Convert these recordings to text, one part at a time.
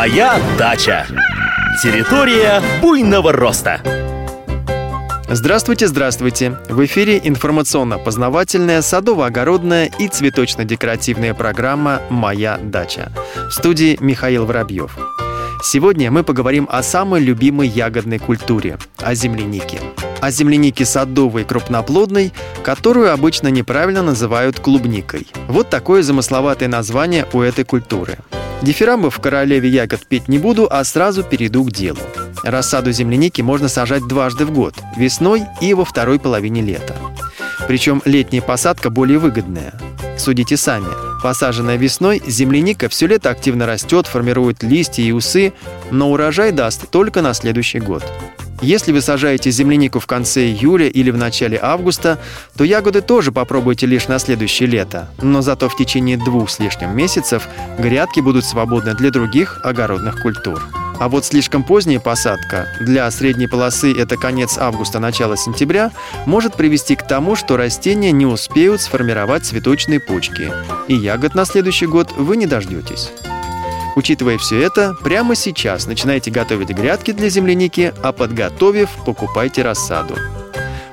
Моя дача. Территория буйного роста. Здравствуйте, здравствуйте! В эфире информационно-познавательная, садово-огородная и цветочно-декоративная программа «Моя дача». В студии Михаил Воробьев. Сегодня мы поговорим о самой любимой ягодной культуре – о землянике. О землянике садовой крупноплодной, которую обычно неправильно называют клубникой. Вот такое замысловатое название у этой культуры. Дифирамбы в королеве ягод петь не буду, а сразу перейду к делу. Рассаду земляники можно сажать дважды в год – весной и во второй половине лета. Причем летняя посадка более выгодная. Судите сами. Посаженная весной, земляника все лето активно растет, формирует листья и усы, но урожай даст только на следующий год. Если вы сажаете землянику в конце июля или в начале августа, то ягоды тоже попробуйте лишь на следующее лето, но зато в течение двух с лишним месяцев грядки будут свободны для других огородных культур. А вот слишком поздняя посадка, для средней полосы это конец августа-начало сентября, может привести к тому, что растения не успеют сформировать цветочные почки, и ягод на следующий год вы не дождетесь. Учитывая все это, прямо сейчас начинайте готовить грядки для земляники, а подготовив, покупайте рассаду.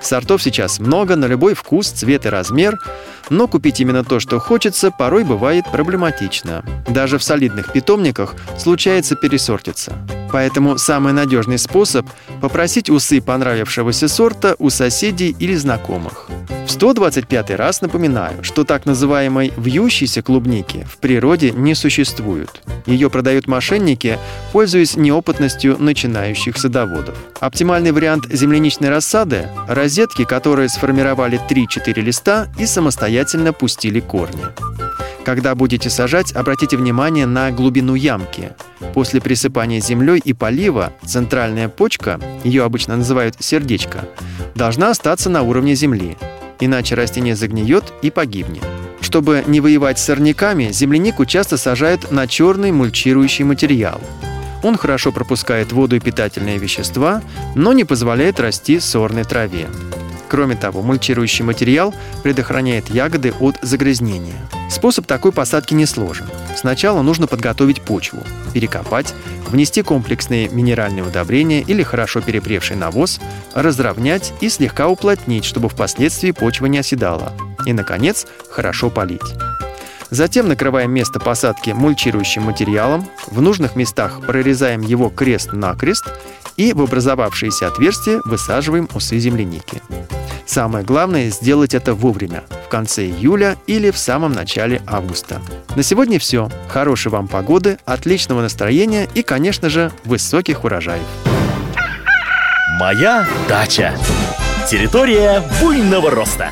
Сортов сейчас много, на любой вкус, цвет и размер – но купить именно то, что хочется, порой бывает проблематично. Даже в солидных питомниках случается пересортиться. Поэтому самый надежный способ – попросить усы понравившегося сорта у соседей или знакомых. В 125 раз напоминаю, что так называемой вьющейся клубники в природе не существует. Ее продают мошенники, пользуясь неопытностью начинающих садоводов. Оптимальный вариант земляничной рассады – розетки, которые сформировали 3-4 листа и самостоятельно пустили корни. Когда будете сажать, обратите внимание на глубину ямки. После присыпания землей и полива центральная почка, ее обычно называют сердечко, должна остаться на уровне земли иначе растение загниет и погибнет. Чтобы не воевать с сорняками, землянику часто сажают на черный мульчирующий материал. Он хорошо пропускает воду и питательные вещества, но не позволяет расти сорной траве. Кроме того, мульчирующий материал предохраняет ягоды от загрязнения. Способ такой посадки несложен. Сначала нужно подготовить почву, перекопать, внести комплексные минеральные удобрения или хорошо перепревший навоз, разровнять и слегка уплотнить, чтобы впоследствии почва не оседала. И, наконец, хорошо полить. Затем накрываем место посадки мульчирующим материалом, в нужных местах прорезаем его крест-накрест и в образовавшиеся отверстия высаживаем усы земляники. Самое главное – сделать это вовремя, в конце июля или в самом начале августа. На сегодня все. Хорошей вам погоды, отличного настроения и, конечно же, высоких урожаев. Моя дача. Территория буйного роста.